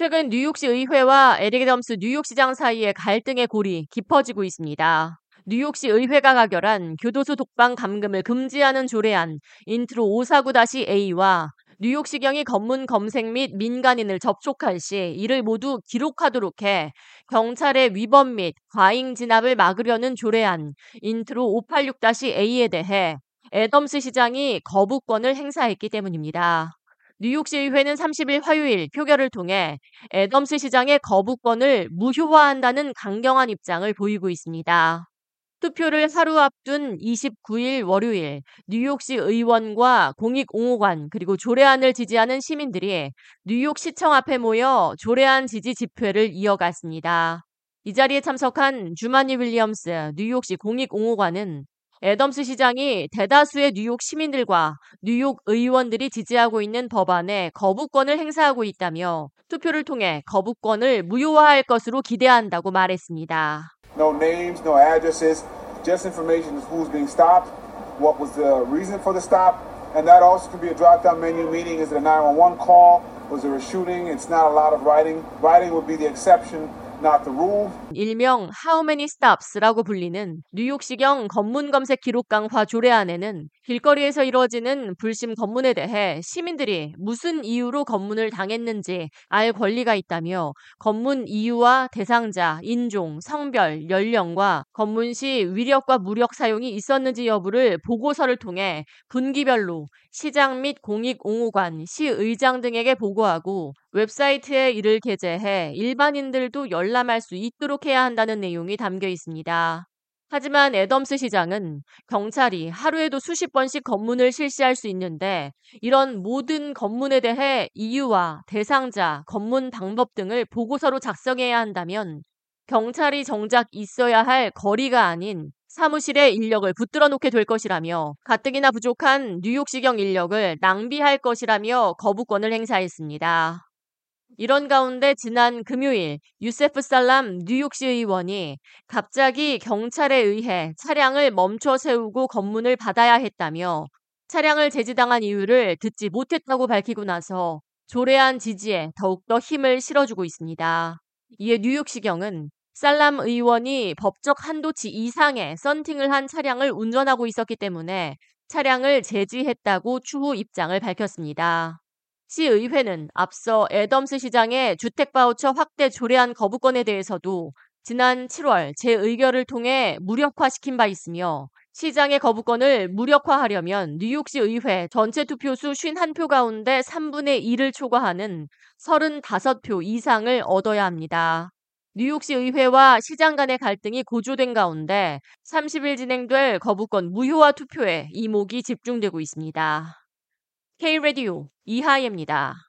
최근 뉴욕시 의회와 에릭 애덤스 뉴욕시장 사이의 갈등의 골이 깊어지고 있습니다. 뉴욕시 의회가 가결한 교도소 독방 감금을 금지하는 조례안 인트로 549-A와 뉴욕시경이 검문 검색 및 민간인을 접촉할 시 이를 모두 기록하도록 해 경찰의 위법 및 과잉 진압을 막으려는 조례안 인트로 586-A에 대해 애덤스 시장이 거부권을 행사했기 때문입니다. 뉴욕시 의회는 30일 화요일 표결을 통해 애덤스 시장의 거부권을 무효화한다는 강경한 입장을 보이고 있습니다. 투표를 하루 앞둔 29일 월요일 뉴욕시 의원과 공익옹호관 그리고 조례안을 지지하는 시민들이 뉴욕시청 앞에 모여 조례안 지지 집회를 이어갔습니다. 이 자리에 참석한 주마니 윌리엄스 뉴욕시 공익옹호관은 애덤스 시장이 대다수의 뉴욕 시민들과 뉴욕 의원들이 지지하고 있는 법안에 거부권을 행사하고 있다며 투표를 통해 거부권을 무효화할 것으로 기대한다고 말했습니다. No names, no addresses, just information of who's being stopped, what was the reason for the stop, and that also could be a drop-down menu meeting. Is it a 911 call? Was there a shooting? It's not a lot of writing. Writing would be the exception. 일명 How Many Stops라고 불리는 뉴욕시경 검문 검색 기록 강화 조례안에는 길거리에서 이루어지는 불심 검문에 대해 시민들이 무슨 이유로 검문을 당했는지 알 권리가 있다며 검문 이유와 대상자, 인종, 성별, 연령과 검문 시 위력과 무력 사용이 있었는지 여부를 보고서를 통해 분기별로 시장 및 공익옹호관, 시의장 등에게 보고하고 웹사이트에 이를 게재해 일반인들도 열람할 수 있도록 해야 한다는 내용이 담겨 있습니다. 하지만 애덤스 시장은 경찰이 하루에도 수십 번씩 검문을 실시할 수 있는데 이런 모든 검문에 대해 이유와 대상자, 검문 방법 등을 보고서로 작성해야 한다면 경찰이 정작 있어야 할 거리가 아닌 사무실에 인력을 붙들어 놓게 될 것이라며 가뜩이나 부족한 뉴욕시경 인력을 낭비할 것이라며 거부권을 행사했습니다. 이런 가운데 지난 금요일 유세프 살람 뉴욕시 의원이 갑자기 경찰에 의해 차량을 멈춰 세우고 검문을 받아야 했다며 차량을 제지당한 이유를 듣지 못했다고 밝히고 나서 조례안 지지에 더욱더 힘을 실어주고 있습니다. 이에 뉴욕시경은 살람 의원이 법적 한도치 이상의 썬팅을 한 차량을 운전하고 있었기 때문에 차량을 제지했다고 추후 입장을 밝혔습니다. 시의회는 앞서 애덤스 시장의 주택바우처 확대 조례안 거부권에 대해서도 지난 7월 재의결을 통해 무력화시킨 바 있으며 시장의 거부권을 무력화하려면 뉴욕시 의회 전체 투표수 51표 가운데 3분의 2를 초과하는 35표 이상을 얻어야 합니다. 뉴욕시 의회와 시장 간의 갈등이 고조된 가운데 30일 진행될 거부권 무효화 투표에 이목이 집중되고 있습니다. K-Radio 이하예입니다.